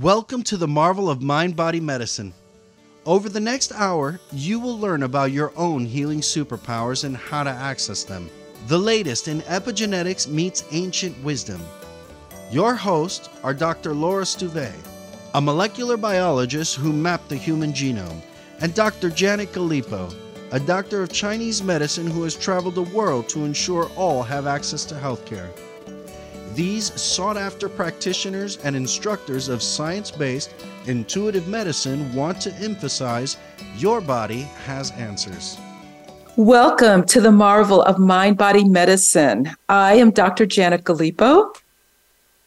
Welcome to the marvel of mind body medicine. Over the next hour, you will learn about your own healing superpowers and how to access them. The latest in epigenetics meets ancient wisdom. Your hosts are Dr. Laura Stuve, a molecular biologist who mapped the human genome, and Dr. Janet Galipo, a doctor of Chinese medicine who has traveled the world to ensure all have access to healthcare. These sought after practitioners and instructors of science based, intuitive medicine want to emphasize your body has answers. Welcome to the marvel of mind body medicine. I am Dr. Janet Galipo.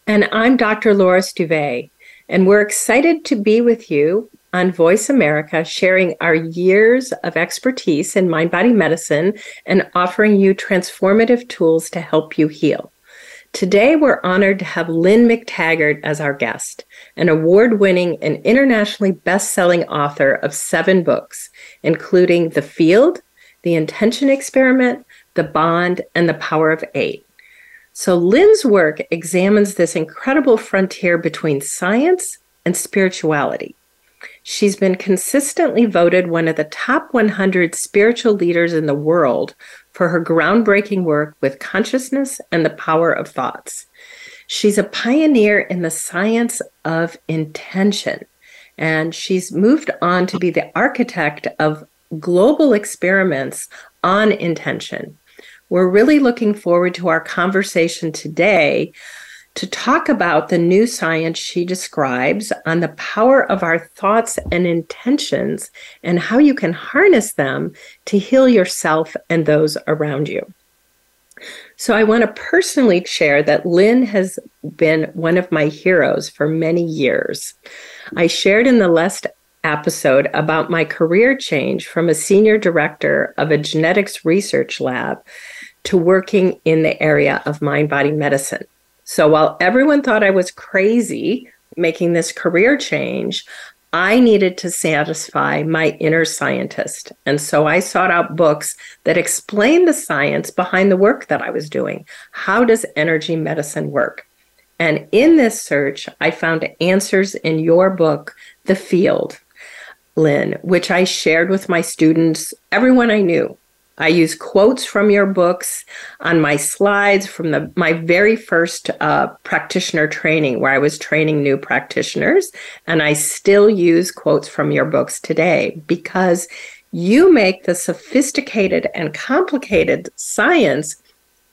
And I'm Dr. Laura Stuve. And we're excited to be with you on Voice America, sharing our years of expertise in mind body medicine and offering you transformative tools to help you heal. Today, we're honored to have Lynne McTaggart as our guest, an award winning and internationally best selling author of seven books, including The Field, The Intention Experiment, The Bond, and The Power of Eight. So, Lynne's work examines this incredible frontier between science and spirituality. She's been consistently voted one of the top 100 spiritual leaders in the world for her groundbreaking work with consciousness and the power of thoughts. She's a pioneer in the science of intention, and she's moved on to be the architect of global experiments on intention. We're really looking forward to our conversation today to talk about the new science she describes on the power of our thoughts and intentions and how you can harness them to heal yourself and those around you. So, I want to personally share that Lynne has been one of my heroes for many years. I shared in the last episode about my career change from a senior director of a genetics research lab to working in the area of mind body medicine. So while everyone thought I was crazy making this career change, I needed to satisfy my inner scientist. And so I sought out books that explained the science behind the work that I was doing. How does energy medicine work? And in this search, I found answers in your book, The Field, Lynne, which I shared with my students, everyone I knew. I use quotes from your books on my slides from the my very first uh, practitioner training, where I was training new practitioners, and I still use quotes from your books today because you make the sophisticated and complicated science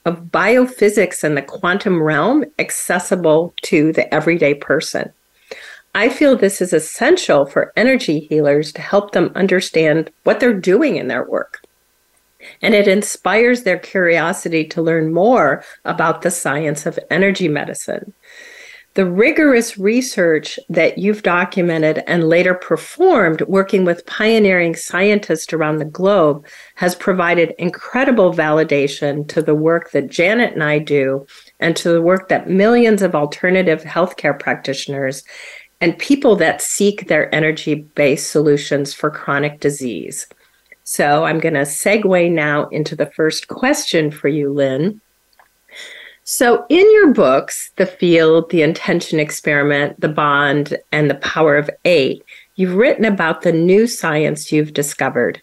of biophysics and the quantum realm accessible to the everyday person. I feel this is essential for energy healers to help them understand what they're doing in their work and it inspires their curiosity to learn more about the science of energy medicine. The rigorous research that you've documented and later performed working with pioneering scientists around the globe has provided incredible validation to the work that Janet and I do and to the work that millions of alternative healthcare practitioners and people that seek their energy based solutions for chronic disease. So I'm going to segue now into the first question for you, Lynne. So, in your books, The Field, The Intention Experiment, The Bond, and The Power of Eight, you've written about the new science you've discovered.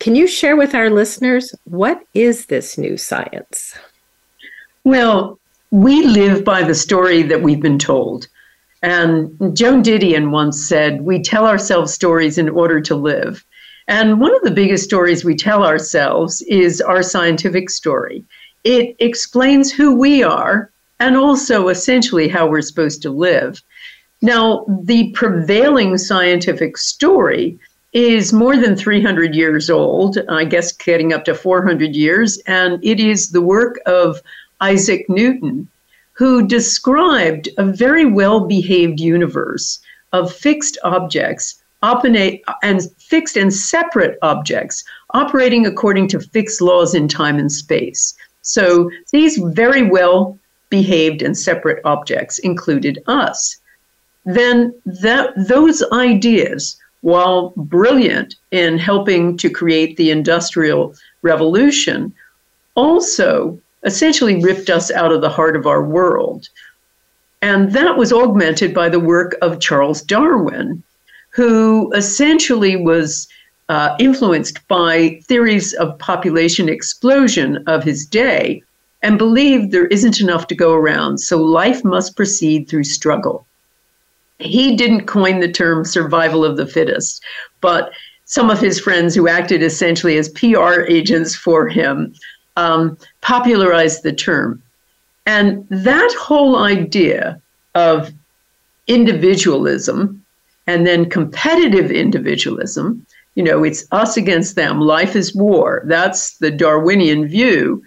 Can you share with our listeners what is this new science? Well, we live by the story that we've been told. And Joan Didion once said, We tell ourselves stories in order to live. And one of the biggest stories we tell ourselves is our scientific story. It explains who we are and also essentially how we're supposed to live. Now, the prevailing scientific story is more than 300 years old, I guess getting up to 400 years, and it is the work of Isaac Newton, who described a very well behaved universe of fixed objects and fixed and separate objects operating according to fixed laws in time and space. So these very well behaved and separate objects included us. Then that those ideas, while brilliant in helping to create the industrial revolution, also essentially ripped us out of the heart of our world And that was augmented by the work of Charles Darwin, who essentially was uh, influenced by theories of population explosion of his day and believed there isn't enough to go around, so life must proceed through struggle. He didn't coin the term survival of the fittest, but some of his friends who acted essentially as PR agents for him um, popularized the term. And that whole idea of individualism and then competitive individualism, you know, it's us against them, life is war. That's the Darwinian view.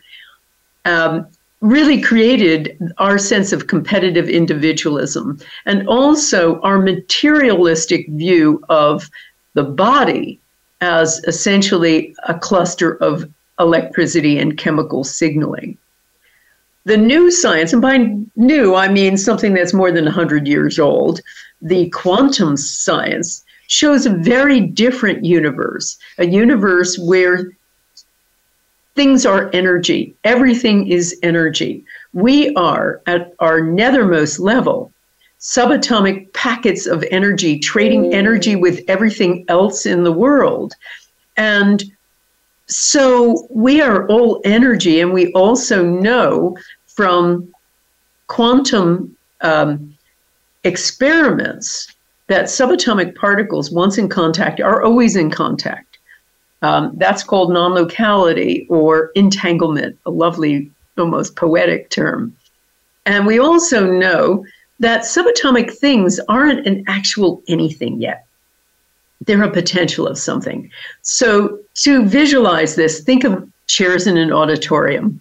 Um, really created our sense of competitive individualism and also our materialistic view of the body as essentially a cluster of electricity and chemical signaling. The new science, and by new, I mean something that's more than 100 years old, the quantum science shows a very different universe, a universe where things are energy. Everything is energy. We are at our nethermost level, subatomic packets of energy, trading energy with everything else in the world. And so we are all energy, and we also know from quantum um, experiments that subatomic particles, once in contact, are always in contact. Um, that's called non locality or entanglement, a lovely, almost poetic term. And we also know that subatomic things aren't an actual anything yet. They're a potential of something. So, to visualize this, think of chairs in an auditorium.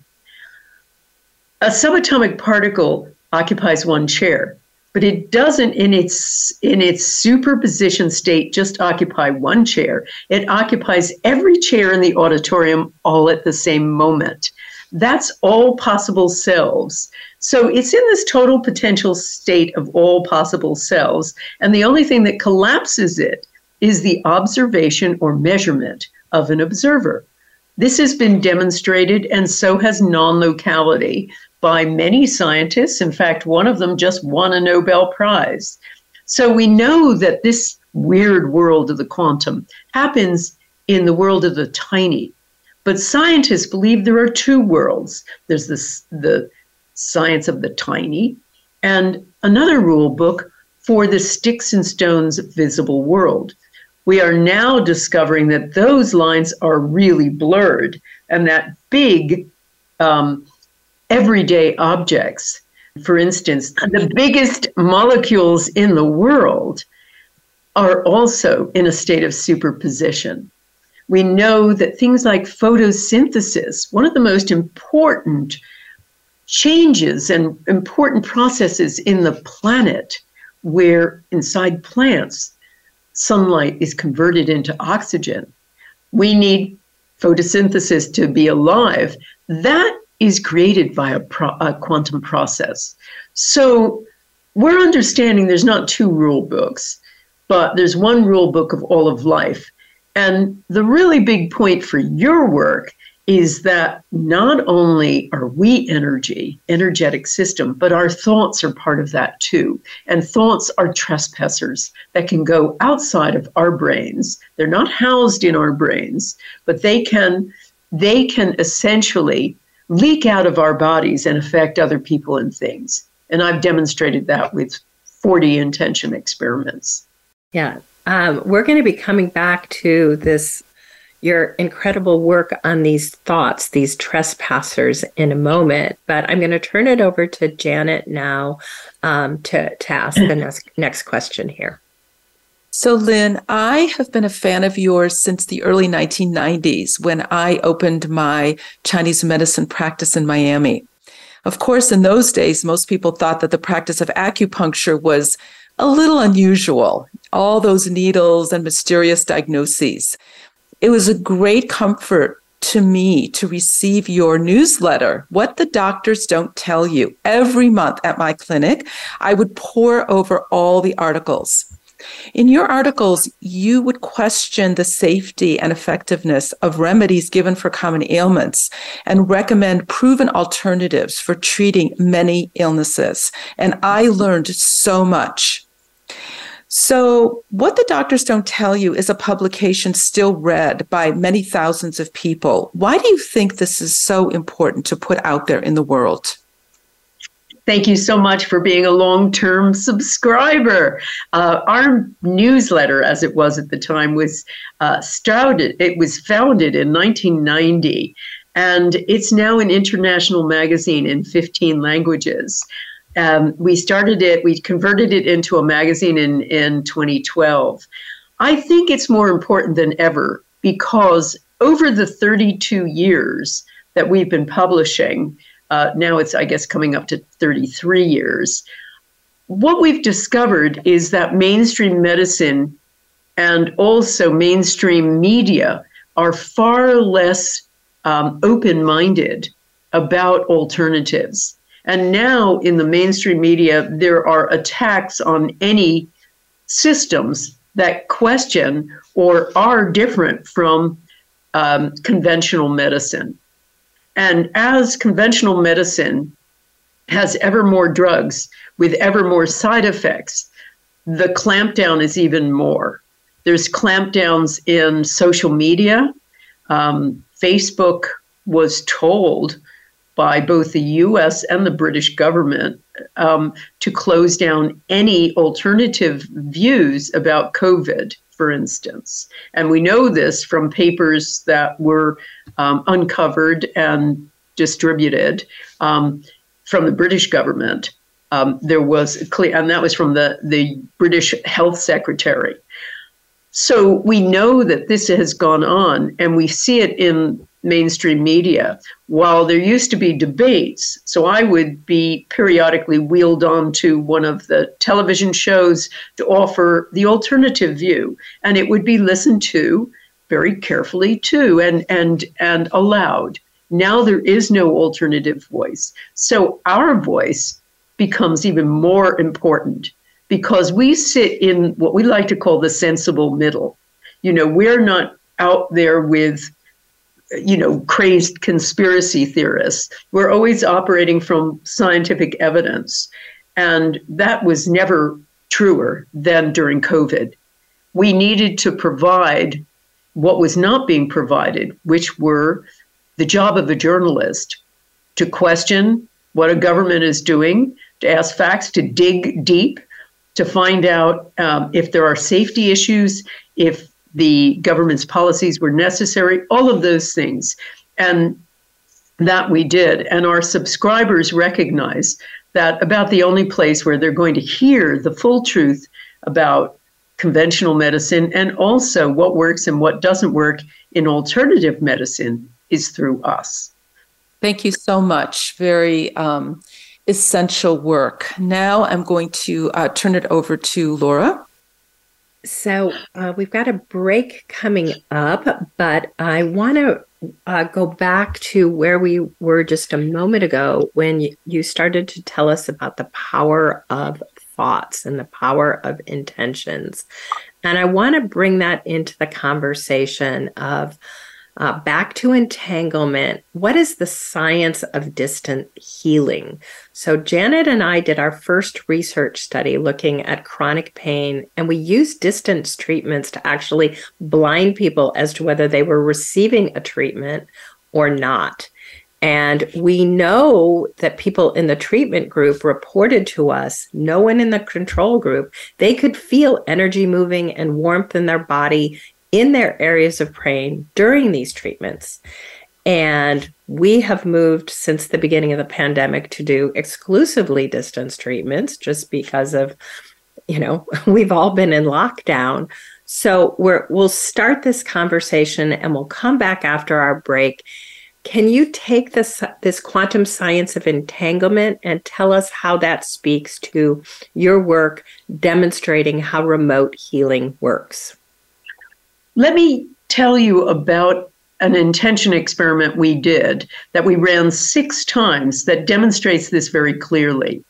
A subatomic particle occupies one chair but it doesn't in its in its superposition state just occupy one chair it occupies every chair in the auditorium all at the same moment that's all possible selves so it's in this total potential state of all possible selves and the only thing that collapses it is the observation or measurement of an observer this has been demonstrated and so has non-locality by many scientists. In fact, one of them just won a Nobel Prize. So we know that this weird world of the quantum happens in the world of the tiny. But scientists believe there are two worlds there's this, the science of the tiny, and another rule book for the sticks and stones visible world. We are now discovering that those lines are really blurred, and that big um, everyday objects. For instance, the biggest molecules in the world are also in a state of superposition. We know that things like photosynthesis, one of the most important changes and important processes in the planet, where inside plants, sunlight is converted into oxygen. We need photosynthesis to be alive. That is created by a, pro- a quantum process. So we're understanding there's not two rule books, but there's one rule book of all of life. And the really big point for your work is that not only are we energy, energetic system, but our thoughts are part of that too. And thoughts are trespassers that can go outside of our brains. They're not housed in our brains, but they can they can essentially leak out of our bodies and affect other people and things. And I've demonstrated that with 40 intention experiments. Yeah. Um, we're going to be coming back to this, your incredible work on these thoughts, these trespassers in a moment. But I'm going to turn it over to Janet now um, to, to ask the next, next question here. So, Lynne, I have been a fan of yours since the early 1990s when I opened my Chinese medicine practice in Miami. Of course, in those days, most people thought that the practice of acupuncture was a little unusual, all those needles and mysterious diagnoses. It was a great comfort to me to receive your newsletter, What the Doctors Don't Tell You. Every month at my clinic, I would pore over all the articles In your articles, you would question the safety and effectiveness of remedies given for common ailments and recommend proven alternatives for treating many illnesses. And I learned so much. So, What the Doctors Don't Tell You is a publication still read by many thousands of people. Why do you think this is so important to put out there in the world? Thank you so much for being a long term subscriber. Uh, our newsletter, as it was at the time, was uh, started, it was founded in 1990, and it's now an international magazine in 15 languages. Um, we started it, we converted it into a magazine in, in 2012. I think it's more important than ever because over the 32 years that we've been publishing, uh, now it's, I guess, coming up to 33 years. What we've discovered is that mainstream medicine and also mainstream media are far less um, open minded about alternatives. And now in the mainstream media, there are attacks on any systems that question or are different from um, conventional medicine. And as conventional medicine has ever more drugs with ever more side effects, the clampdown is even more. There's clampdowns in social media. Um, Facebook was told by both the US and the British government um, to close down any alternative views about COVID for instance. And we know this from papers that were um, uncovered and distributed um, from the British government. Um, there was clear, and that was from the, the British Health Secretary. So we know that this has gone on, and we see it in mainstream media. While there used to be debates, so I would be periodically wheeled on to one of the television shows to offer the alternative view, and it would be listened to very carefully too and and and allowed. Now there is no alternative voice. So our voice becomes even more important because we sit in what we like to call the sensible middle. You know, we're not out there with you know, crazed conspiracy theorists. We're always operating from scientific evidence. And that was never truer than during COVID. We needed to provide what was not being provided, which were the job of a journalist to question what a government is doing, to ask facts, to dig deep, to find out um, if there are safety issues, if the government's policies were necessary, all of those things. And that we did. And our subscribers recognize that about the only place where they're going to hear the full truth about conventional medicine and also what works and what doesn't work in alternative medicine is through us. Thank you so much. Very um, essential work. Now I'm going to uh, turn it over to Laura. So uh, we've got a break coming up, but I want to uh, go back to where we were just a moment ago when you, started to tell us about the power of thoughts and the power of intentions. And I want to bring that into the conversation of uh, back to entanglement. What is the science of distant healing? So, Janet and I did our first research study looking at chronic pain, and we used distance treatments to actually blind people as to whether they were receiving a treatment or not. And we know that people in the treatment group reported to us, no one in the control group, they could feel energy moving and warmth in their body in their areas of pain during these treatments. And we have moved since the beginning of the pandemic to do exclusively distance treatments just because of, you know, we've all been in lockdown. So we're, we'll start this conversation and we'll come back after our break. Can you take this, this quantum science of entanglement and tell us how that speaks to your work demonstrating how remote healing works? Let me tell you about an intention experiment we did that we ran six times that demonstrates this very clearly.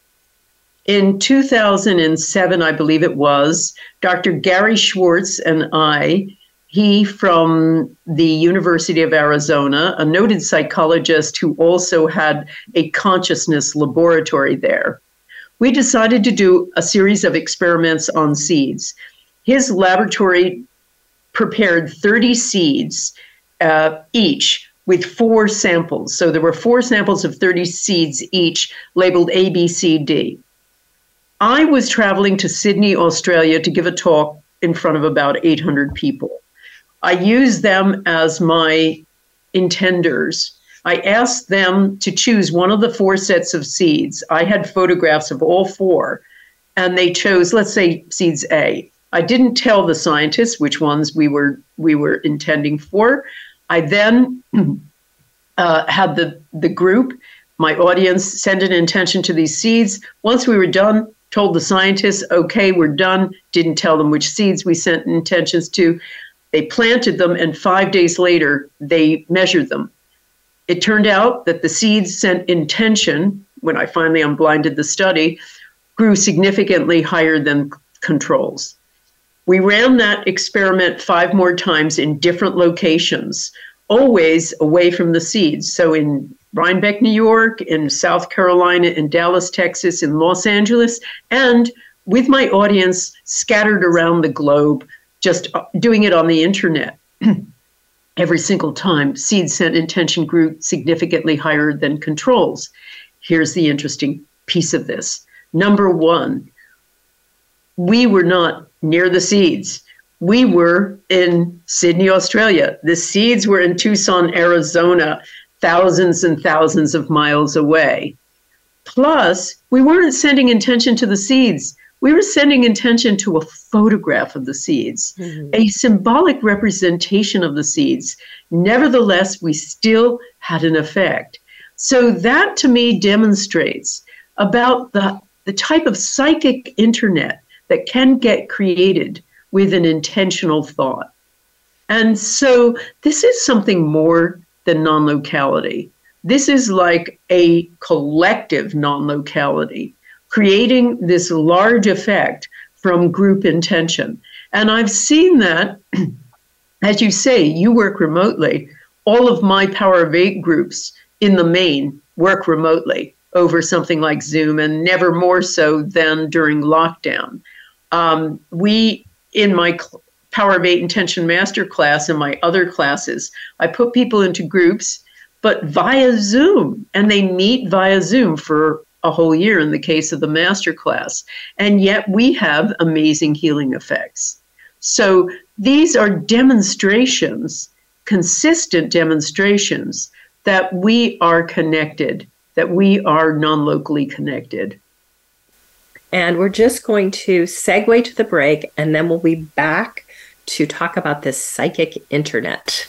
in 2007, I believe it was, Dr. Gary Schwartz and I, he from the University of Arizona, a noted psychologist who also had a consciousness laboratory there, we decided to do a series of experiments on seeds. His laboratory prepared 30 seeds uh, each with four samples. So there were four samples of 30 seeds each labeled A, B, C, D. I was traveling to Sydney, Australia to give a talk in front of about 800 people. I used them as my intenders. I asked them to choose one of the four sets of seeds. I had photographs of all four, and they chose, let's say, seeds A. I didn't tell the scientists which ones we were we were intending for. I then uh, had the the group, my audience, send an intention to these seeds. Once we were done, told the scientists, okay, we're done, didn't tell them which seeds we sent intentions to. They planted them, and five days later, they measured them. It turned out that the seeds sent intention, when I finally unblinded the study, grew significantly higher than controls. We ran that experiment five more times in different locations, always away from the seeds. So in Rhinebeck, New York, in South Carolina, in Dallas, Texas, in Los Angeles, and with my audience scattered around the globe, just uh, doing it on the internet. Every single time, seed sent intention grew significantly higher than controls. Here's the interesting piece of this. Number one, we were not near the seeds. We were in Sydney, Australia. The seeds were in Tucson, Arizona thousands and thousands of miles away. Plus, we weren't sending intention to the seeds. We were sending intention to a photograph of the seeds, mm-hmm. a symbolic representation of the seeds. Nevertheless, we still had an effect. So, that to me demonstrates about the, the type of psychic internet that can get created with an intentional thought. And so, this is something more than non locality. This is like a collective non locality, creating this large effect from group intention. And I've seen that, as you say, you work remotely. All of my Power of Eight groups in the main work remotely over something like Zoom, and never more so than during lockdown. Um, we, in my Power of Eight Intention Master class and my other classes, I put people into groups, but via Zoom, and they meet via Zoom for a whole year in the case of the master class. And yet we have amazing healing effects. So these are demonstrations, consistent demonstrations that we are connected, that we are non locally connected. And we're just going to segue to the break, and then we'll be back to talk about this psychic internet.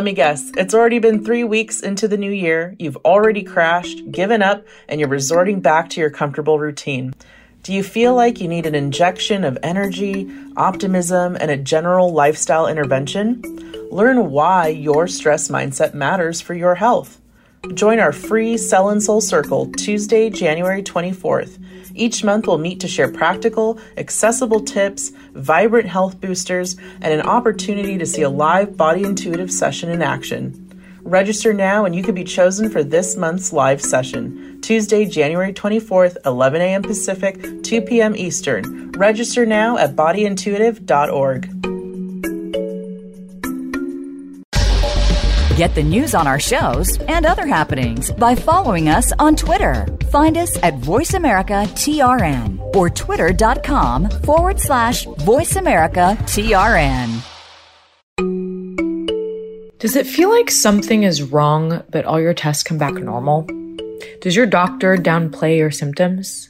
Let me guess, it's already been three weeks into the new year, you've already crashed, given up, and you're resorting back to your comfortable routine. Do you feel like you need an injection of energy, optimism, and a general lifestyle intervention? Learn why your stress mindset matters for your health. Join our free Cell and Soul Circle Tuesday, January 24th each month, we'll meet to share practical, accessible tips, vibrant health boosters, and an opportunity to see a live body intuitive session in action. Register now and you can be chosen for this month's live session, Tuesday, January 24th, 11 a.m. Pacific, 2 p.m. Eastern. Register now at bodyintuitive.org. Get the news on our shows and other happenings by following us on Twitter. Find us at VoiceAmericaTRN or twitter.com forward slash VoiceAmericaTRN. Does it feel like something is wrong, but all your tests come back normal? Does your doctor downplay your symptoms?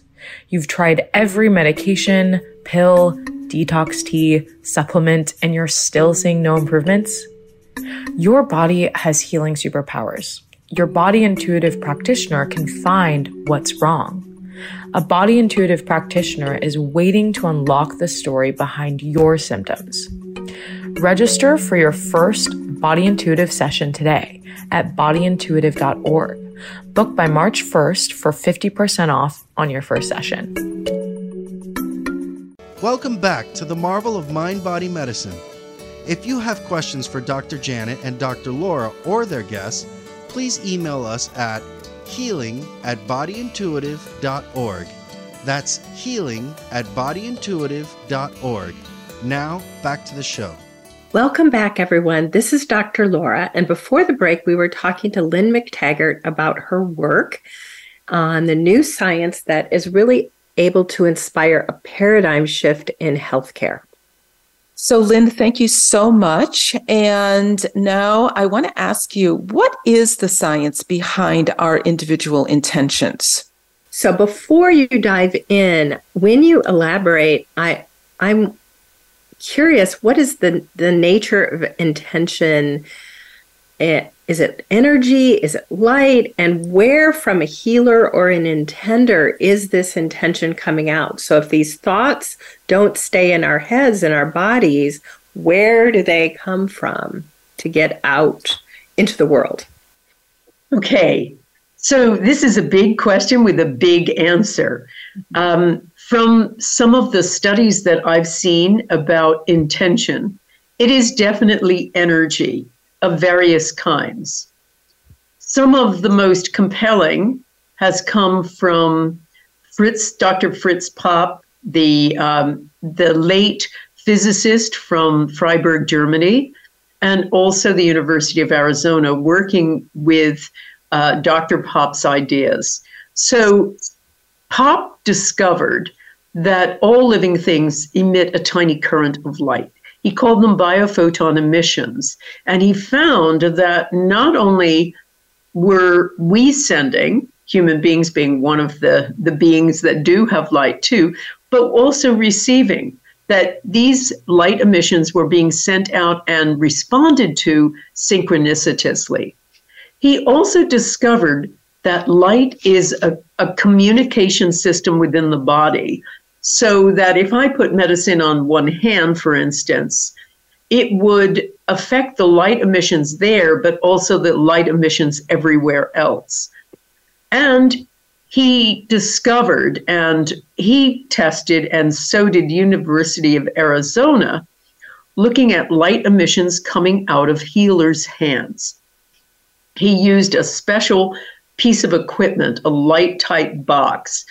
You've tried every medication, pill, detox tea, supplement, and you're still seeing no improvements? Your body has healing superpowers. Your body intuitive practitioner can find what's wrong. A body intuitive practitioner is waiting to unlock the story behind your symptoms. Register for your first body intuitive session today at bodyintuitive.org. Book by March 1st for 50% off on your first session. Welcome back to the marvel of mind body medicine. If you have questions for Dr. Janet and Dr. Laura or their guests, please email us at healing at bodyintuitive.org. That's healing at bodyintuitive.org. Now, back to the show. Welcome back, everyone. This is Dr. Laura. And before the break, we were talking to Lynne McTaggart about her work on the new science that is really able to inspire a paradigm shift in healthcare. So, Lynne, thank you so much. And now I want to ask you what is the science behind our individual intentions? So, before you dive in, when you elaborate, I, I'm curious what is the, the nature of intention? Eh, is it energy? Is it light? And where from a healer or an intender is this intention coming out? So if these thoughts don't stay in our heads and our bodies, where do they come from to get out into the world? Okay, so this is a big question with a big answer. Um, from some of the studies that I've seen about intention, it is definitely energy of various kinds. Some of the most compelling has come from Fritz, Dr. Fritz Popp, the um, the late physicist from Freiburg, Germany, and also the University of Arizona, working with uh, Dr. Popp's ideas. So, Popp discovered that all living things emit a tiny current of light. He called them biophoton emissions. And he found that not only were we sending, human beings being one of the, the beings that do have light too, but also receiving that these light emissions were being sent out and responded to synchronicitously. He also discovered that light is a, a communication system within the body so that if I put medicine on one hand, for instance, it would affect the light emissions there, but also the light emissions everywhere else. And he discovered and he tested, and so did University of Arizona, looking at light emissions coming out of healers' hands. He used a special piece of equipment, a light tight box,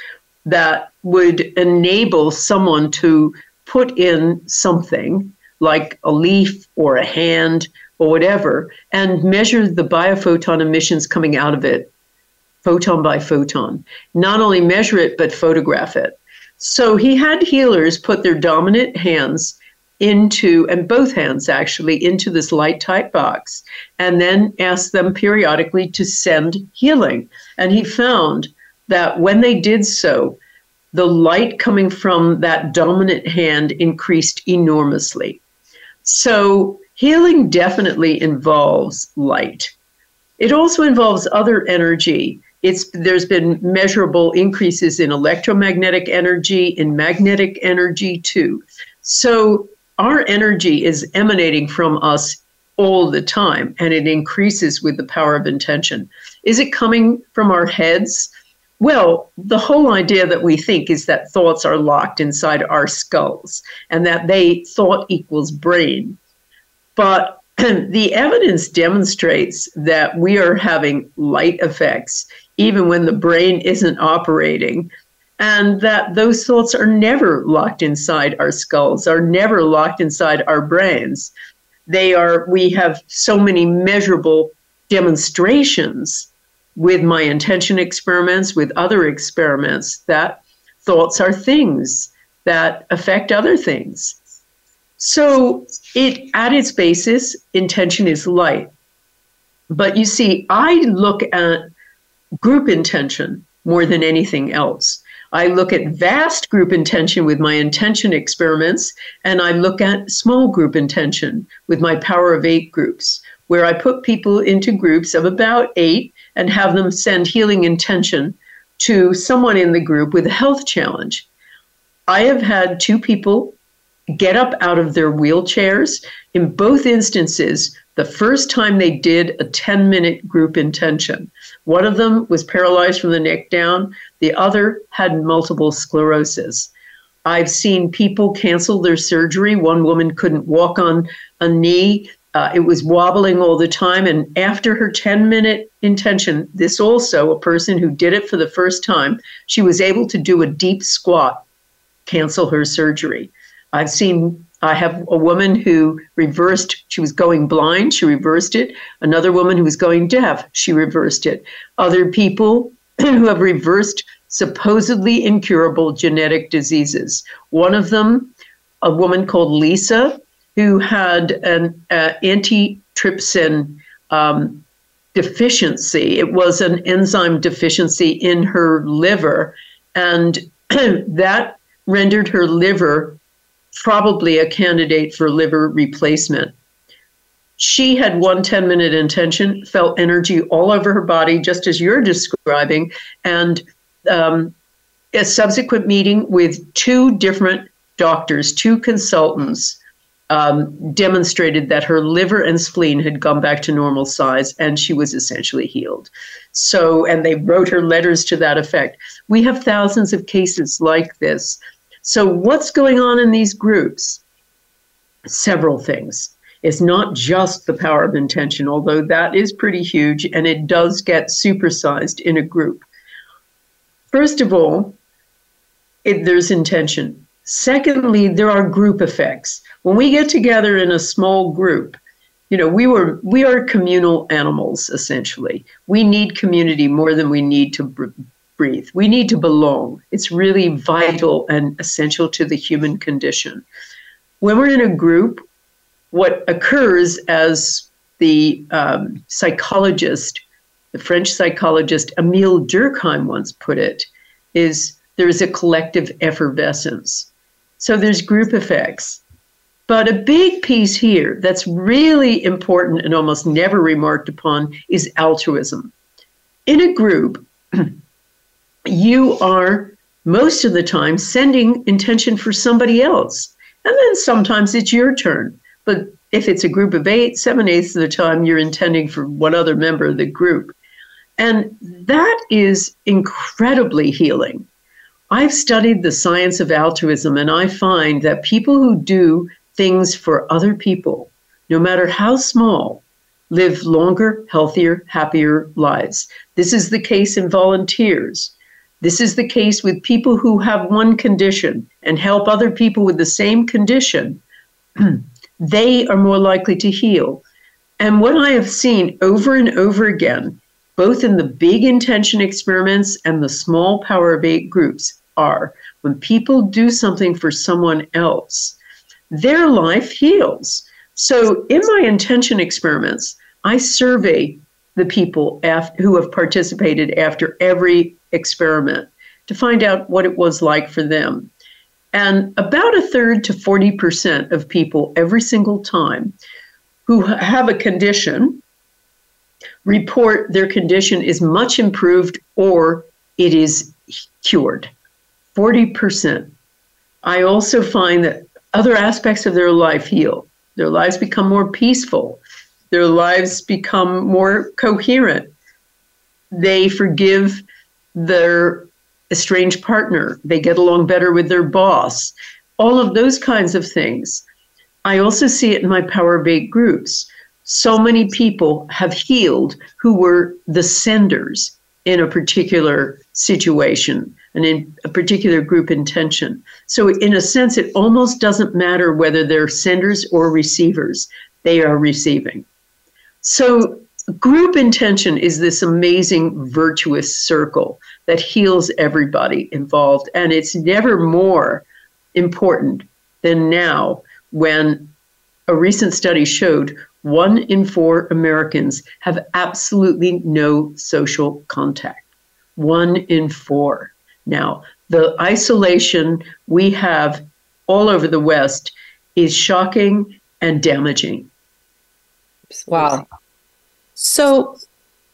that would enable someone to put in something like a leaf or a hand or whatever and measure the biophoton emissions coming out of it photon by photon. Not only measure it but photograph it. So he had healers put their dominant hands into and both hands actually into this light tight box and then ask them periodically to send healing. And he found that when they did so, the light coming from that dominant hand increased enormously. So, healing definitely involves light. It also involves other energy. It's, there's been measurable increases in electromagnetic energy, in magnetic energy too. So, our energy is emanating from us all the time, and it increases with the power of intention. Is it coming from our heads? Well, the whole idea that we think is that thoughts are locked inside our skulls and that they thought equals brain. But the evidence demonstrates that we are having light effects even when the brain isn't operating and that those thoughts are never locked inside our skulls are never locked inside our brains they are we have so many measurable demonstrations with my intention experiments, with other experiments, that thoughts are things that affect other things. So it at its basis, intention is light. But you see, I look at group intention more than anything else. I look at vast group intention with my intention experiments, and I look at small group intention with my power of eight groups, where I put people into groups of about eight and have them send healing intention to someone in the group with a health challenge. I have had two people get up out of their wheelchairs. In both instances, the first time they did a 10 minute group intention, one of them was paralyzed from the neck down, the other had multiple sclerosis. I've seen people cancel their surgery. One woman couldn't walk on a knee. Uh, it was wobbling all the time. And after her 10 minute intention, this also, a person who did it for the first time, she was able to do a deep squat, cancel her surgery. I've seen, I have a woman who reversed, she was going blind, she reversed it. Another woman who was going deaf, she reversed it. Other people who have reversed supposedly incurable genetic diseases. One of them, a woman called Lisa, who had an uh, antitrypsin um, deficiency. It was an enzyme deficiency in her liver, and that rendered her liver probably a candidate for liver replacement. She had one 10 minute intention, felt energy all over her body, just as you're describing, and um, a subsequent meeting with two different doctors, two consultants, um, demonstrated that her liver and spleen had gone back to normal size and she was essentially healed. So, and they wrote her letters to that effect. We have thousands of cases like this so, what's going on in these groups? Several things. It's not just the power of intention, although that is pretty huge and it does get supersized in a group. First of all, it, there's intention. Secondly, there are group effects. When we get together in a small group, you know, we were we are communal animals essentially. We need community more than we need to breathe. We need to belong. It's really vital and essential to the human condition. When we're in a group, what occurs as the um, psychologist, the French psychologist Emile Durkheim once put it, is there's a collective effervescence. So there's group effects. But a big piece here that's really important and almost never remarked upon is altruism. In a group, you are most of the time sending intention for somebody else. And then sometimes it's your turn. But if it's a group of eight, seven eighths of the time you're intending for one other member of the group. And that is incredibly healing. I've studied the science of altruism, and I find that people who do things for other people, no matter how small, live longer, healthier, happier lives. This is the case in volunteers. This is the case with people who have one condition and help other people with the same condition. they are more likely to heal. And what I have seen over and over again, both in the big intention experiments and the small power of eight groups, are when people do something for someone else, their life heals. So in my intention experiments, I survey the people who have participated after every experiment to find out what it was like for them. And about a third to 40% of people every single time who have a condition report their condition is much improved or it is cured. 40%. I also find that other aspects of their life heal. Their lives become more peaceful. Their lives become more coherent. They forgive their estranged partner, they get along better with their boss, all of those kinds of things. I also see it in my Power of Eight groups. So many people have healed who were the senders in a particular situation and in a particular group intention. So, in a sense, it almost doesn't matter whether they're senders or receivers, they are receiving. So, group intention is this amazing virtuous circle that heals everybody involved. And it's never more important than now when a recent study showed one in four Americans have absolutely no social contact. One in four. Now, the isolation we have all over the West is shocking and damaging. Wow. So,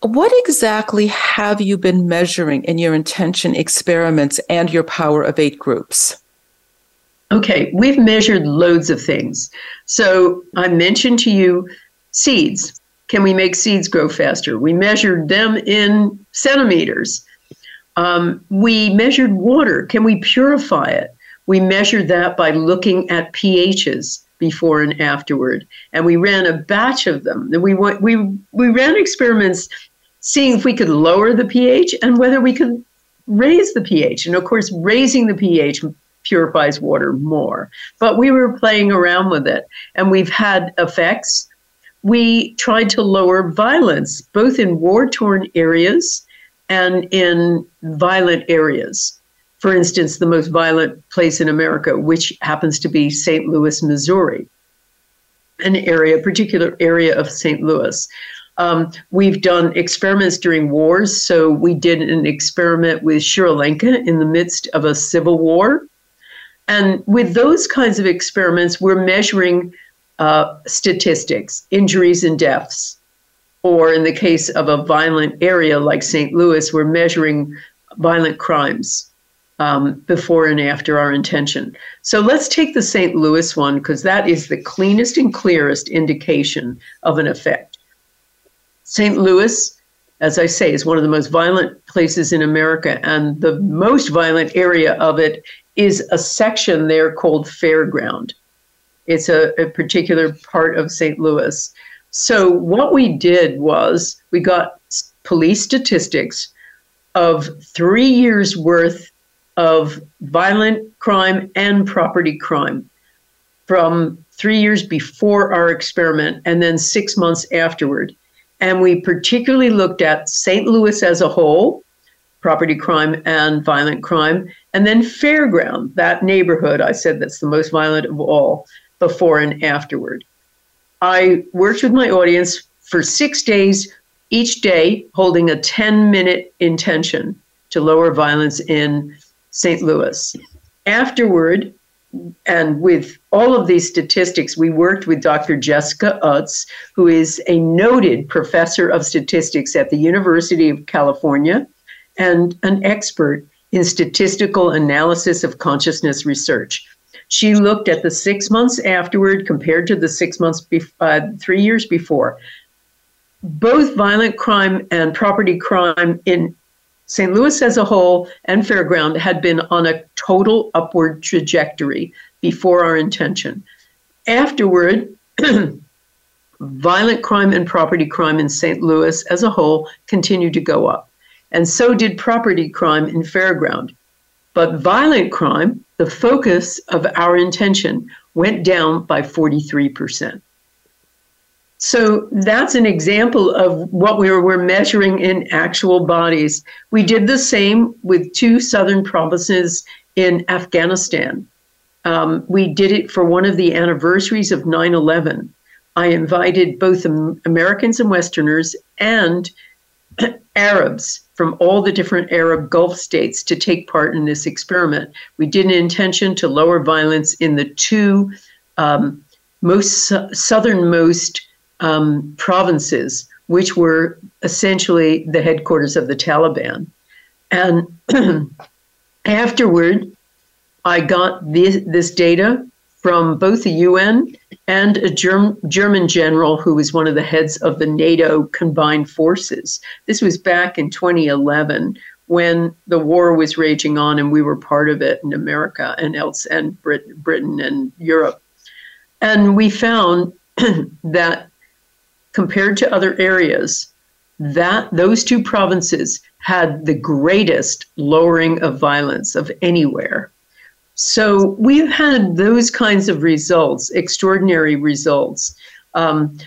what exactly have you been measuring in your intention experiments and your power of eight groups? Okay, we've measured loads of things. So, I mentioned to you seeds. Can we make seeds grow faster? We measured them in centimeters. Um, we measured water. Can we purify it? We measured that by looking at pHs before and afterward, and we ran a batch of them. We we we ran experiments seeing if we could lower the pH and whether we could raise the pH. And of course, raising the pH purifies water more. But we were playing around with it, and we've had effects. We tried to lower violence both in war torn areas and in violent areas for instance, the most violent place in America, which happens to be St. Louis, Missouri, an area, particular area of St. Louis. Um, we've done experiments during wars. So we did an experiment with Sri Lanka in the midst of a civil war. And with those kinds of experiments, we're measuring uh, statistics, injuries and deaths. Or in the case of a violent area like St. Louis, we're measuring violent crimes um, before and after our intention. So let's take the St. Louis one because that is the cleanest and clearest indication of an effect. St. Louis, as I say, is one of the most violent places in America, and the most violent area of it is a section there called Fairground. It's a, a particular part of St. Louis. So, what we did was we got police statistics of three years worth of violent crime and property crime from three years before our experiment and then six months afterward. And we particularly looked at St. Louis as a whole, property crime and violent crime, and then Fairground, that neighborhood I said that's the most violent of all, before and afterward. I worked with my audience for six days, each day holding a 10 minute intention to lower violence in St. Louis. Afterward, and with all of these statistics, we worked with Dr. Jessica Utts, who is a noted professor of statistics at the University of California and an expert in statistical analysis of consciousness research. She looked at the six months afterward compared to the six months, be- uh, three years before. Both violent crime and property crime in St. Louis as a whole and Fairground had been on a total upward trajectory before our intention. Afterward, violent crime and property crime in St. Louis as a whole continued to go up. And so did property crime in Fairground. But violent crime, the focus of our intention, went down by 43%. So that's an example of what we were, measuring in actual bodies. We did the same with two southern provinces in Afghanistan. Um, we did it for one of the anniversaries of 9 11. I invited both Americans and Westerners and Arabs from all the different Arab Gulf states to take part in this experiment. We did an intention to lower violence in the two um, most su- southernmost um, provinces, which were essentially the headquarters of the Taliban. And afterward, I got this, this, data from both the UN and a Germ- German general who was one of the heads of the NATO combined forces. This was back in 2011 when the war was raging on and we were part of it in America and else and Brit- Britain and Europe. And we found that compared to other areas, that those two provinces had the greatest lowering of violence of anywhere. So we've had those kinds of results, extraordinary results. Um,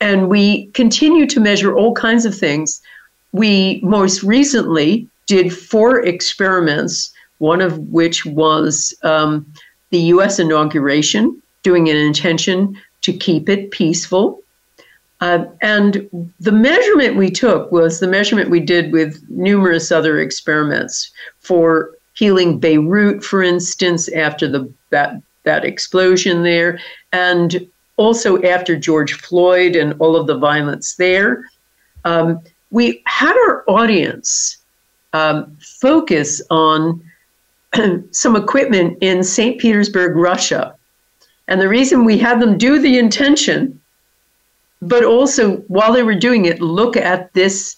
and we continue to measure all kinds of things. We most recently did four experiments, one of which was um, the US inauguration, doing an intention to keep it peaceful. Uh, and the measurement we took was the measurement we did with numerous other experiments for healing Beirut, for instance, after the that that explosion there, and also after George Floyd and all of the violence there. Um, we had our audience um, focus on some equipment in St. Petersburg, Russia. And the reason we had them do the intention, but also while they were doing it, look at this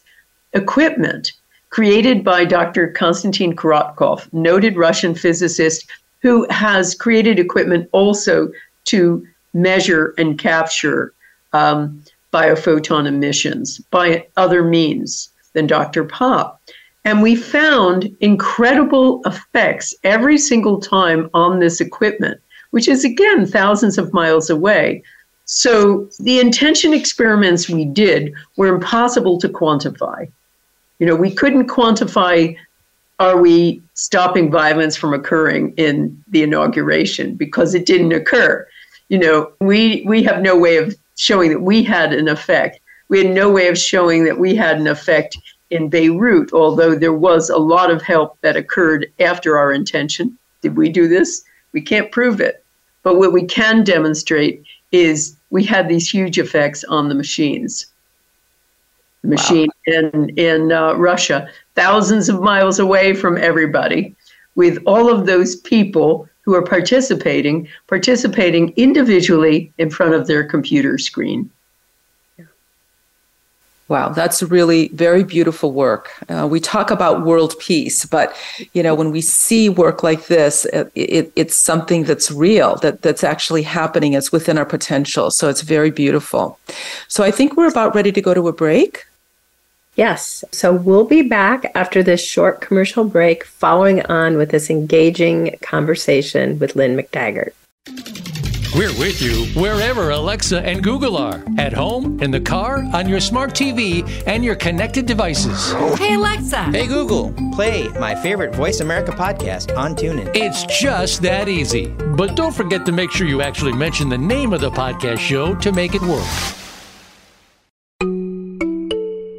equipment created by Dr. Konstantin Korotkov, noted Russian physicist who has created equipment also to measure and capture um, biophoton emissions by other means than Dr. Popp. And we found incredible effects every single time on this equipment, which is again thousands of miles away. So the intention experiments we did were impossible to quantify. You know, we couldn't quantify are we stopping violence from occurring in the inauguration because it didn't occur. You know, we we have no way of showing that we had an effect. We had no way of showing that we had an effect in Beirut, although there was a lot of help that occurred after our intention. Did we do this? We can't prove it. But what we can demonstrate is we had these huge effects on the machines. Machine wow. in, in uh, Russia, thousands of miles away from everybody, with all of those people who are participating, participating individually in front of their computer screen. Wow, that's really very beautiful work. Uh, we talk about world peace, but you know when we see work like this, it, it, it's something that's real, that that's actually happening. It's within our potential, so it's very beautiful. So I think we're about ready to go to a break. Yes. So we'll be back after this short commercial break, following on with this engaging conversation with Lynne McTaggart. We're with you wherever Alexa and Google are at home, in the car, on your smart TV, and your connected devices. Hey, Alexa. Hey, Google. Play my favorite Voice America podcast on TuneIn. It's just that easy. But don't forget to make sure you actually mention the name of the podcast show to make it work.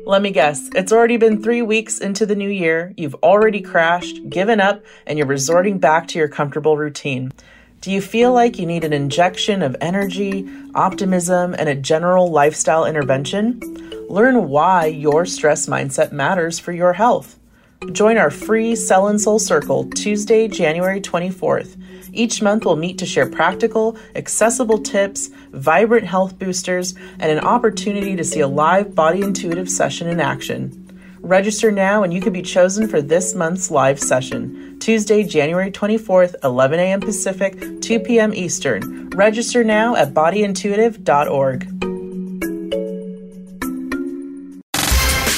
Let me guess, it's already been three weeks into the new year, you've already crashed, given up, and you're resorting back to your comfortable routine. Do you feel like you need an injection of energy, optimism, and a general lifestyle intervention? Learn why your stress mindset matters for your health. Join our free Cell and Soul Circle Tuesday, January 24th. Each month, we'll meet to share practical, accessible tips, vibrant health boosters, and an opportunity to see a live body intuitive session in action. Register now and you could be chosen for this month's live session, Tuesday, January 24th, 11 a.m. Pacific, 2 p.m. Eastern. Register now at bodyintuitive.org.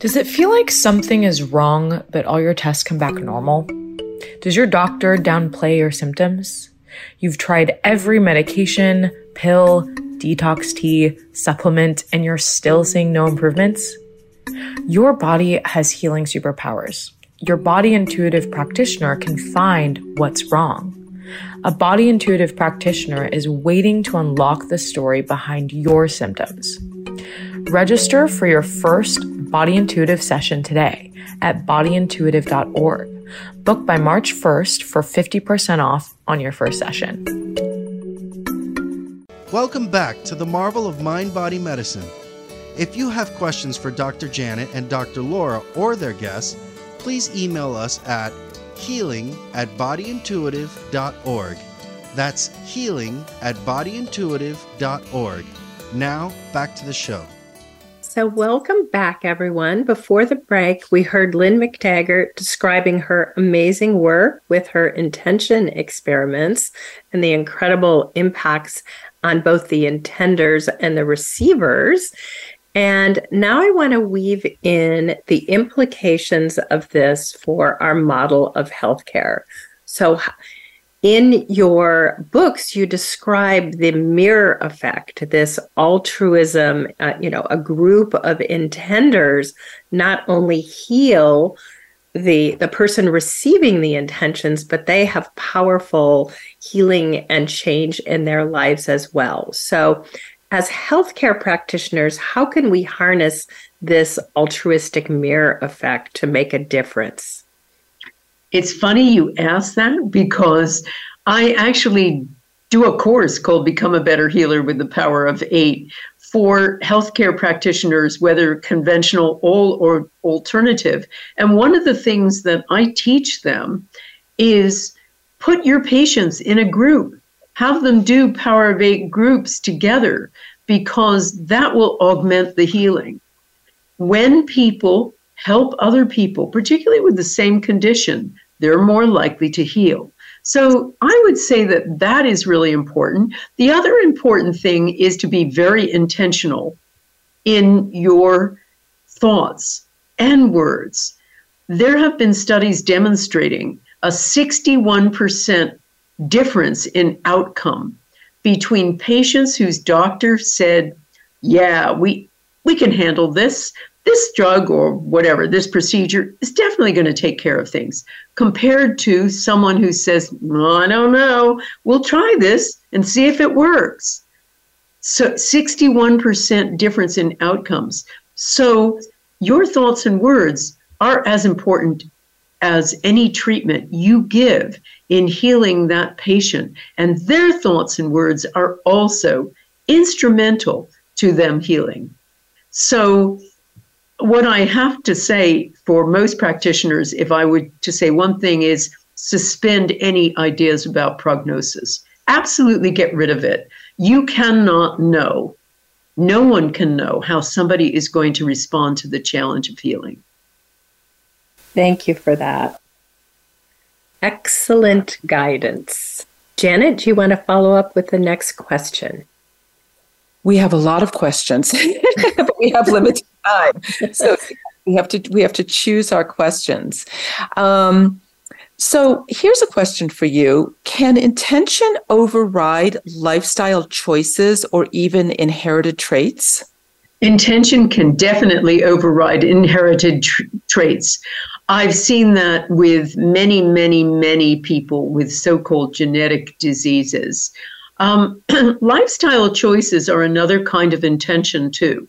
Does it feel like something is wrong, but all your tests come back normal? Does your doctor downplay your symptoms? You've tried every medication, pill, detox tea, supplement, and you're still seeing no improvements? Your body has healing superpowers. Your body intuitive practitioner can find what's wrong. A body intuitive practitioner is waiting to unlock the story behind your symptoms. Register for your first Body Intuitive session today at bodyintuitive.org. Book by March 1st for 50% off on your first session. Welcome back to the marvel of mind body medicine. If you have questions for Dr. Janet and Dr. Laura or their guests, please email us at healing at bodyintuitive.org. That's healing at bodyintuitive.org. Now, back to the show. So, welcome back, everyone. Before the break, we heard Lynne McTaggart describing her amazing work with her intention experiments and the incredible impacts on both the intenders and the receivers. And now I want to weave in the implications of this for our model of healthcare. So, in your books, you describe the mirror effect, this altruism, uh, you know, a group of intenders not only heal the the person receiving the intentions but they have powerful healing and change in their lives as well. So as healthcare practitioners how can we harness this altruistic mirror effect to make a difference it's funny you ask that because i actually do a course called become a better healer with the power of eight for healthcare practitioners, whether conventional or alternative. And one of the things that I teach them is put your patients in a group, have them do Power of Eight groups together, because that will augment the healing. When people help other people, particularly with the same condition, they're more likely to heal. So I would say that that is really important. The other important thing is to be very intentional in your thoughts and words. There have been studies demonstrating a 61% difference in outcome between patients whose doctor said, "Yeah, we we can handle this this drug or whatever, this procedure is definitely going to take care of things compared to someone who says, I don't know, we'll try this and see if it works. So 61% difference in outcomes. So your thoughts and words are as important as any treatment you give in healing that patient. And their thoughts and words are also instrumental to them healing. So what I have to say for most practitioners, if I were to say one thing, is suspend any ideas about prognosis. Absolutely get rid of it. You cannot know, no one can know how somebody is going to respond to the challenge of healing. Thank you for that. Excellent guidance. Janet, do you want to follow up with the next question? We have a lot of questions, but we have limited time. So we have to we have to choose our questions. Um, so here's a question for you. Can intention override lifestyle choices or even inherited traits? Intention can definitely override inherited tr- traits. I've seen that with many, many, many people with so called genetic diseases. Um, lifestyle choices are another kind of intention, too.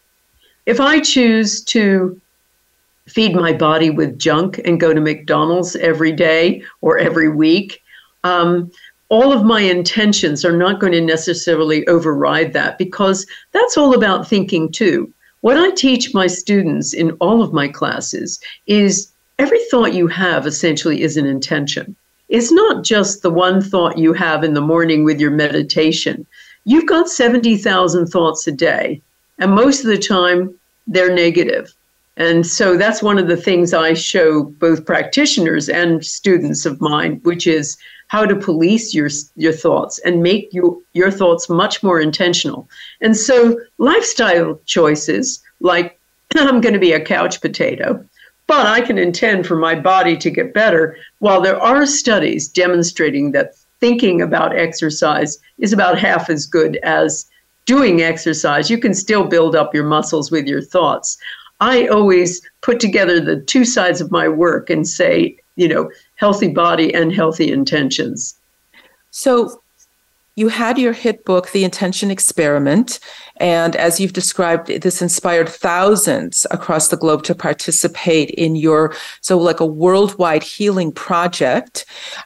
If I choose to feed my body with junk and go to McDonald's every day or every week, um, all of my intentions are not going to necessarily override that because that's all about thinking too. What I teach my students in all of my classes is every thought you have essentially is an intention. It's not just the one thought you have in the morning with your meditation. You've got 70,000 thoughts a day. And most of the time, they're negative. And so that's one of the things I show both practitioners and students of mine, which is how to police your your thoughts and make your your thoughts much more intentional. And so lifestyle choices like I'm going to be a couch potato, but I can intend for my body to get better. While there are studies demonstrating that thinking about exercise is about half as good as doing exercise, you can still build up your muscles with your thoughts. I always put together the two sides of my work and say, you know, healthy body and healthy intentions. So you had your hit book, The Intention Experiment. And as you've described, this inspired thousands across the globe to participate in your, so like a worldwide healing project.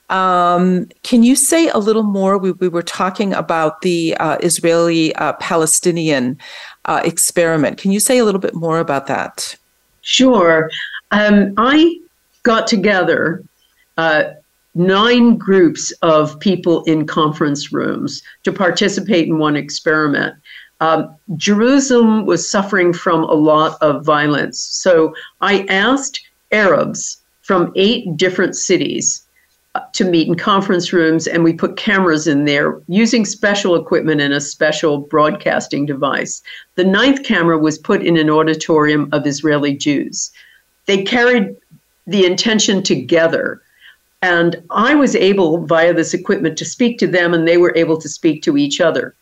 Um, can you say a little more? We, we were talking about the uh, Israeli uh, Palestinian uh, experiment. Can you say a little bit more about that? Sure. Um, I got together uh, nine groups of people in conference rooms to participate in one experiment. Um, Jerusalem was suffering from a lot of violence. So I asked Arabs from eight different cities uh, to meet in conference rooms, and we put cameras in there using special equipment and a special broadcasting device. The ninth camera was put in an auditorium of Israeli Jews. They carried the intention together And I was able, via this equipment, to speak to them, and they were able to speak to each other.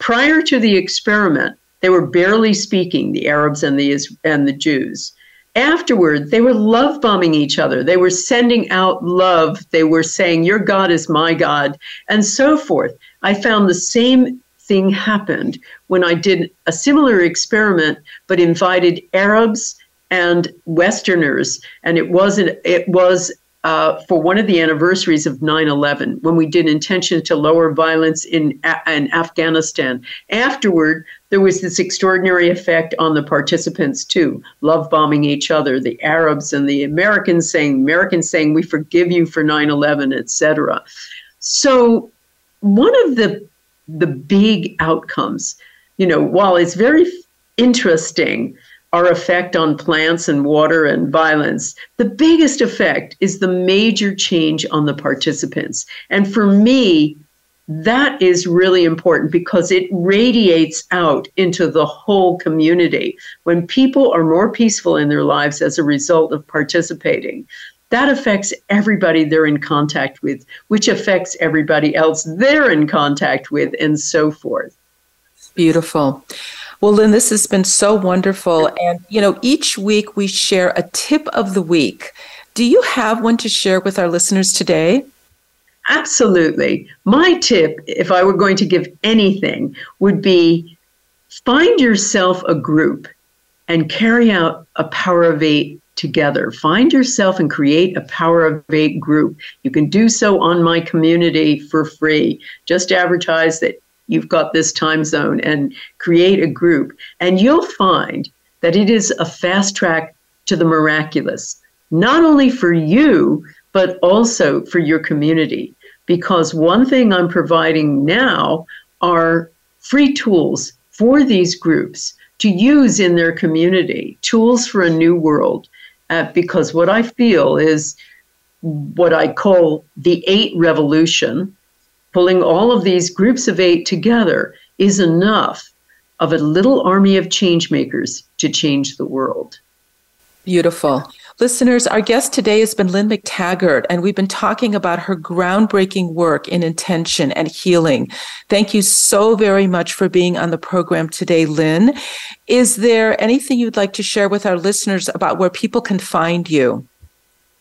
Prior to the experiment, they were barely speaking, the Arabs and the, and the Jews. Afterward, they were love bombing each other. They were sending out love. They were saying, Your God is my God, and so forth. I found the same thing happened when I did a similar experiment, but invited Arabs and Westerners, and it wasn't. It was uh, for one of the anniversaries of 9/11 when we did intention to lower violence in, in Afghanistan. Afterward, there was this extraordinary effect on the participants too, love bombing each other, the Arabs and the Americans saying, Americans saying, we forgive you for 9/11, etc. So one of the the big outcomes, you know, while it's very interesting our effect on plants and water and violence, the biggest effect is the major change on the participants. And for me, that is really important because it radiates out into the whole community. When people are more peaceful in their lives as a result of participating, that affects everybody they're in contact with, which affects everybody else they're in contact with, and so forth. Beautiful. Well, Lynne, this has been so wonderful. And, you know, each week we share a tip of the week. Do you have one to share with our listeners today? Absolutely. My tip, if I were going to give anything, would be find yourself a group and carry out a power of eight together. Find yourself and create a power of eight group. You can do so on my community for free. Just advertise that you've got this time zone and create a group. And you'll find that it is a fast track to the miraculous, not only for you, but also for your community. Because one thing I'm providing now are free tools for these groups to use in their community, tools for a new world. Uh, because what I feel is what I call the eight revolution, pulling all of these groups of eight together is enough of a little army of change makers to change the world. Beautiful. Listeners, our guest today has been Lynne McTaggart, and we've been talking about her groundbreaking work in intention and healing. Thank you so very much for being on the program today, Lynne. Is there anything you'd like to share with our listeners about where people can find you?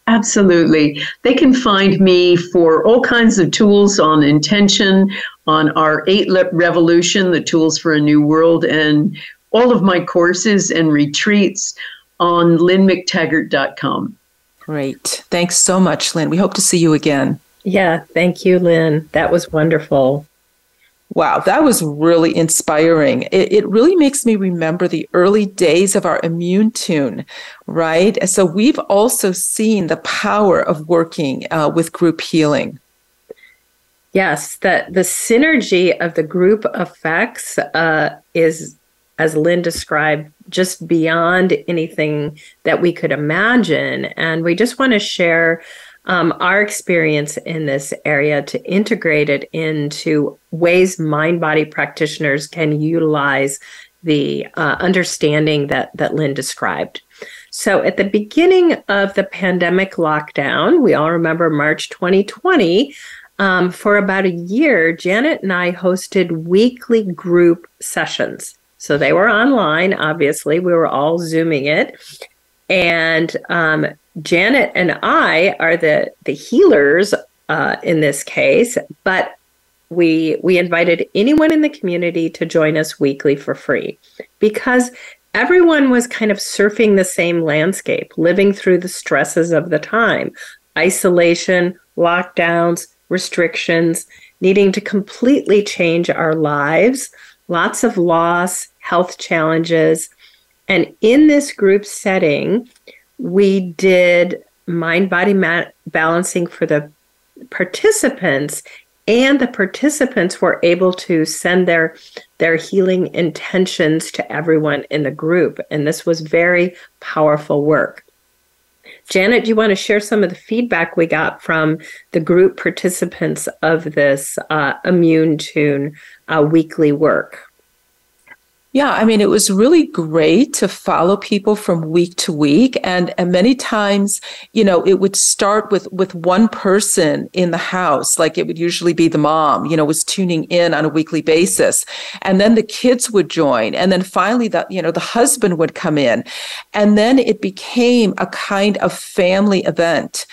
Absolutely. They can find me for all kinds of tools on intention, on our eight lip revolution, the tools for a new world, and all of my courses and retreats on lynnemctaggart.com. Great. Thanks so much, Lynne. We hope to see you again. Yeah, thank you, Lynne. That was wonderful. Wow, that was really inspiring. It, it, really makes me remember the early days of our immune tune, right? So we've also seen the power of working uh, with group healing. Yes, that the synergy of the group effects uh, is, as Lynne described, just beyond anything that we could imagine. And we just want to share um, our experience in this area to integrate it into ways mind body practitioners can utilize the uh, understanding that, that Lynne described. So, at the beginning of the pandemic lockdown, we all remember March 2020. Um, for about a year, Janet and I hosted weekly group sessions. So they were online, obviously. We were all Zooming it. And um, Janet and I are the the healers uh, in this case, but we we invited anyone in the community to join us weekly for free because everyone was kind of surfing the same landscape, living through the stresses of the time, isolation, lockdowns, restrictions, needing to completely change our lives, lots of loss, health challenges. And in this group setting, we did mind body balancing for the participants and the participants were able to send their their healing intentions to everyone in the group and this was very powerful work. Janet do you want to share some of the feedback we got from the group participants of this uh, immune tune uh, weekly work Yeah, I mean, it was really great to follow people from week to week. And, and many times, you know, it would start with, with one person in the house. Like it would usually be the mom, you know, was tuning in on a weekly basis. And then the kids would join. And then finally that, you know, the husband would come in. And then it became a kind of family event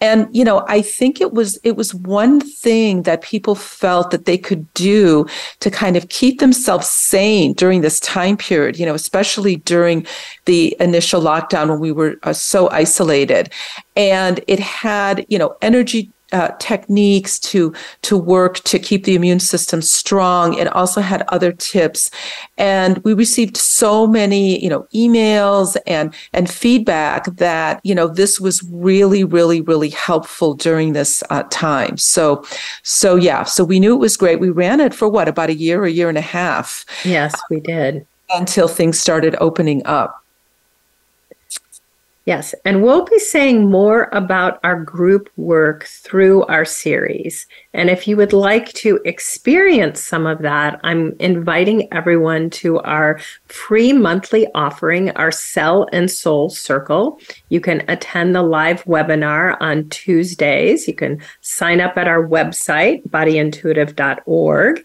and you know i think it was it was one thing that people felt that they could do to kind of keep themselves sane during this time period you know especially during the initial lockdown when we were uh, so isolated. And it had you know energy uh, techniques to to work to keep the immune system strong. It also had other tips, and we received so many you know emails and and feedback that you know this was really really really helpful during this uh, time. So so yeah, so we knew it was great. We ran it for what about a year, a year and a half. Yes, we did until things started opening up. Yes, and we'll be saying more about our group work through our series. And if you would like to experience some of that, I'm inviting everyone to our free monthly offering, our Cell and Soul Circle. You can attend the live webinar on Tuesdays. You can sign up at our website, bodyintuitive.org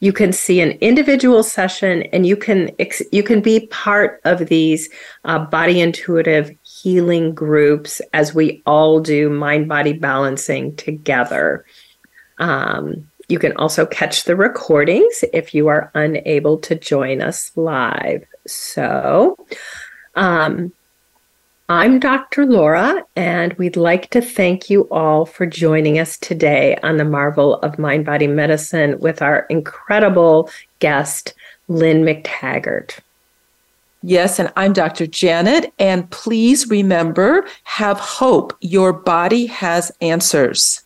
you can see an individual session and you can you can be part of these uh, body intuitive healing groups as we all do mind body balancing together. Um, you can also catch the recordings if you are unable to join us live. So, um, I'm Dr. Laura, and we'd like to thank you all for joining us today on the Marvel of Mind Body Medicine with our incredible guest, Lynne McTaggart. Yes, and I'm Dr. Janet. And please remember have hope. Your body has answers.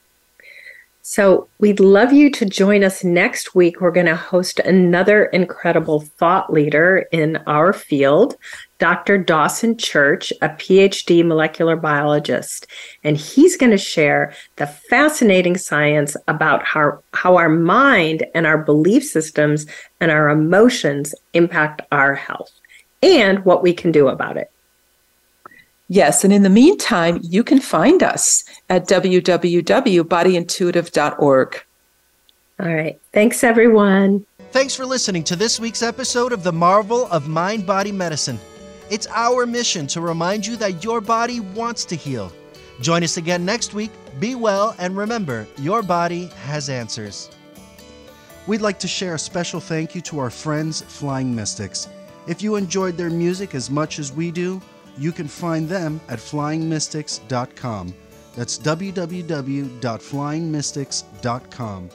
So, we'd love you to join us next week. We're going to host another incredible thought leader in our field, Dr. Dawson Church, a PhD molecular biologist. And he's going to share the fascinating science about how, how our mind and our belief systems and our emotions impact our health and what we can do about it. Yes, and in the meantime, you can find us at www.bodyintuitive.org. All right. Thanks, everyone. Thanks for listening to this week's episode of The Marvel of Mind Body Medicine. It's our mission to remind you that your body wants to heal. Join us again next week. Be well, and remember, your body has answers. We'd like to share a special thank you to our friends, Flying Mystics. If you enjoyed their music as much as we do, you can find them at flyingmystics.com. That's www.flyingmystics.com.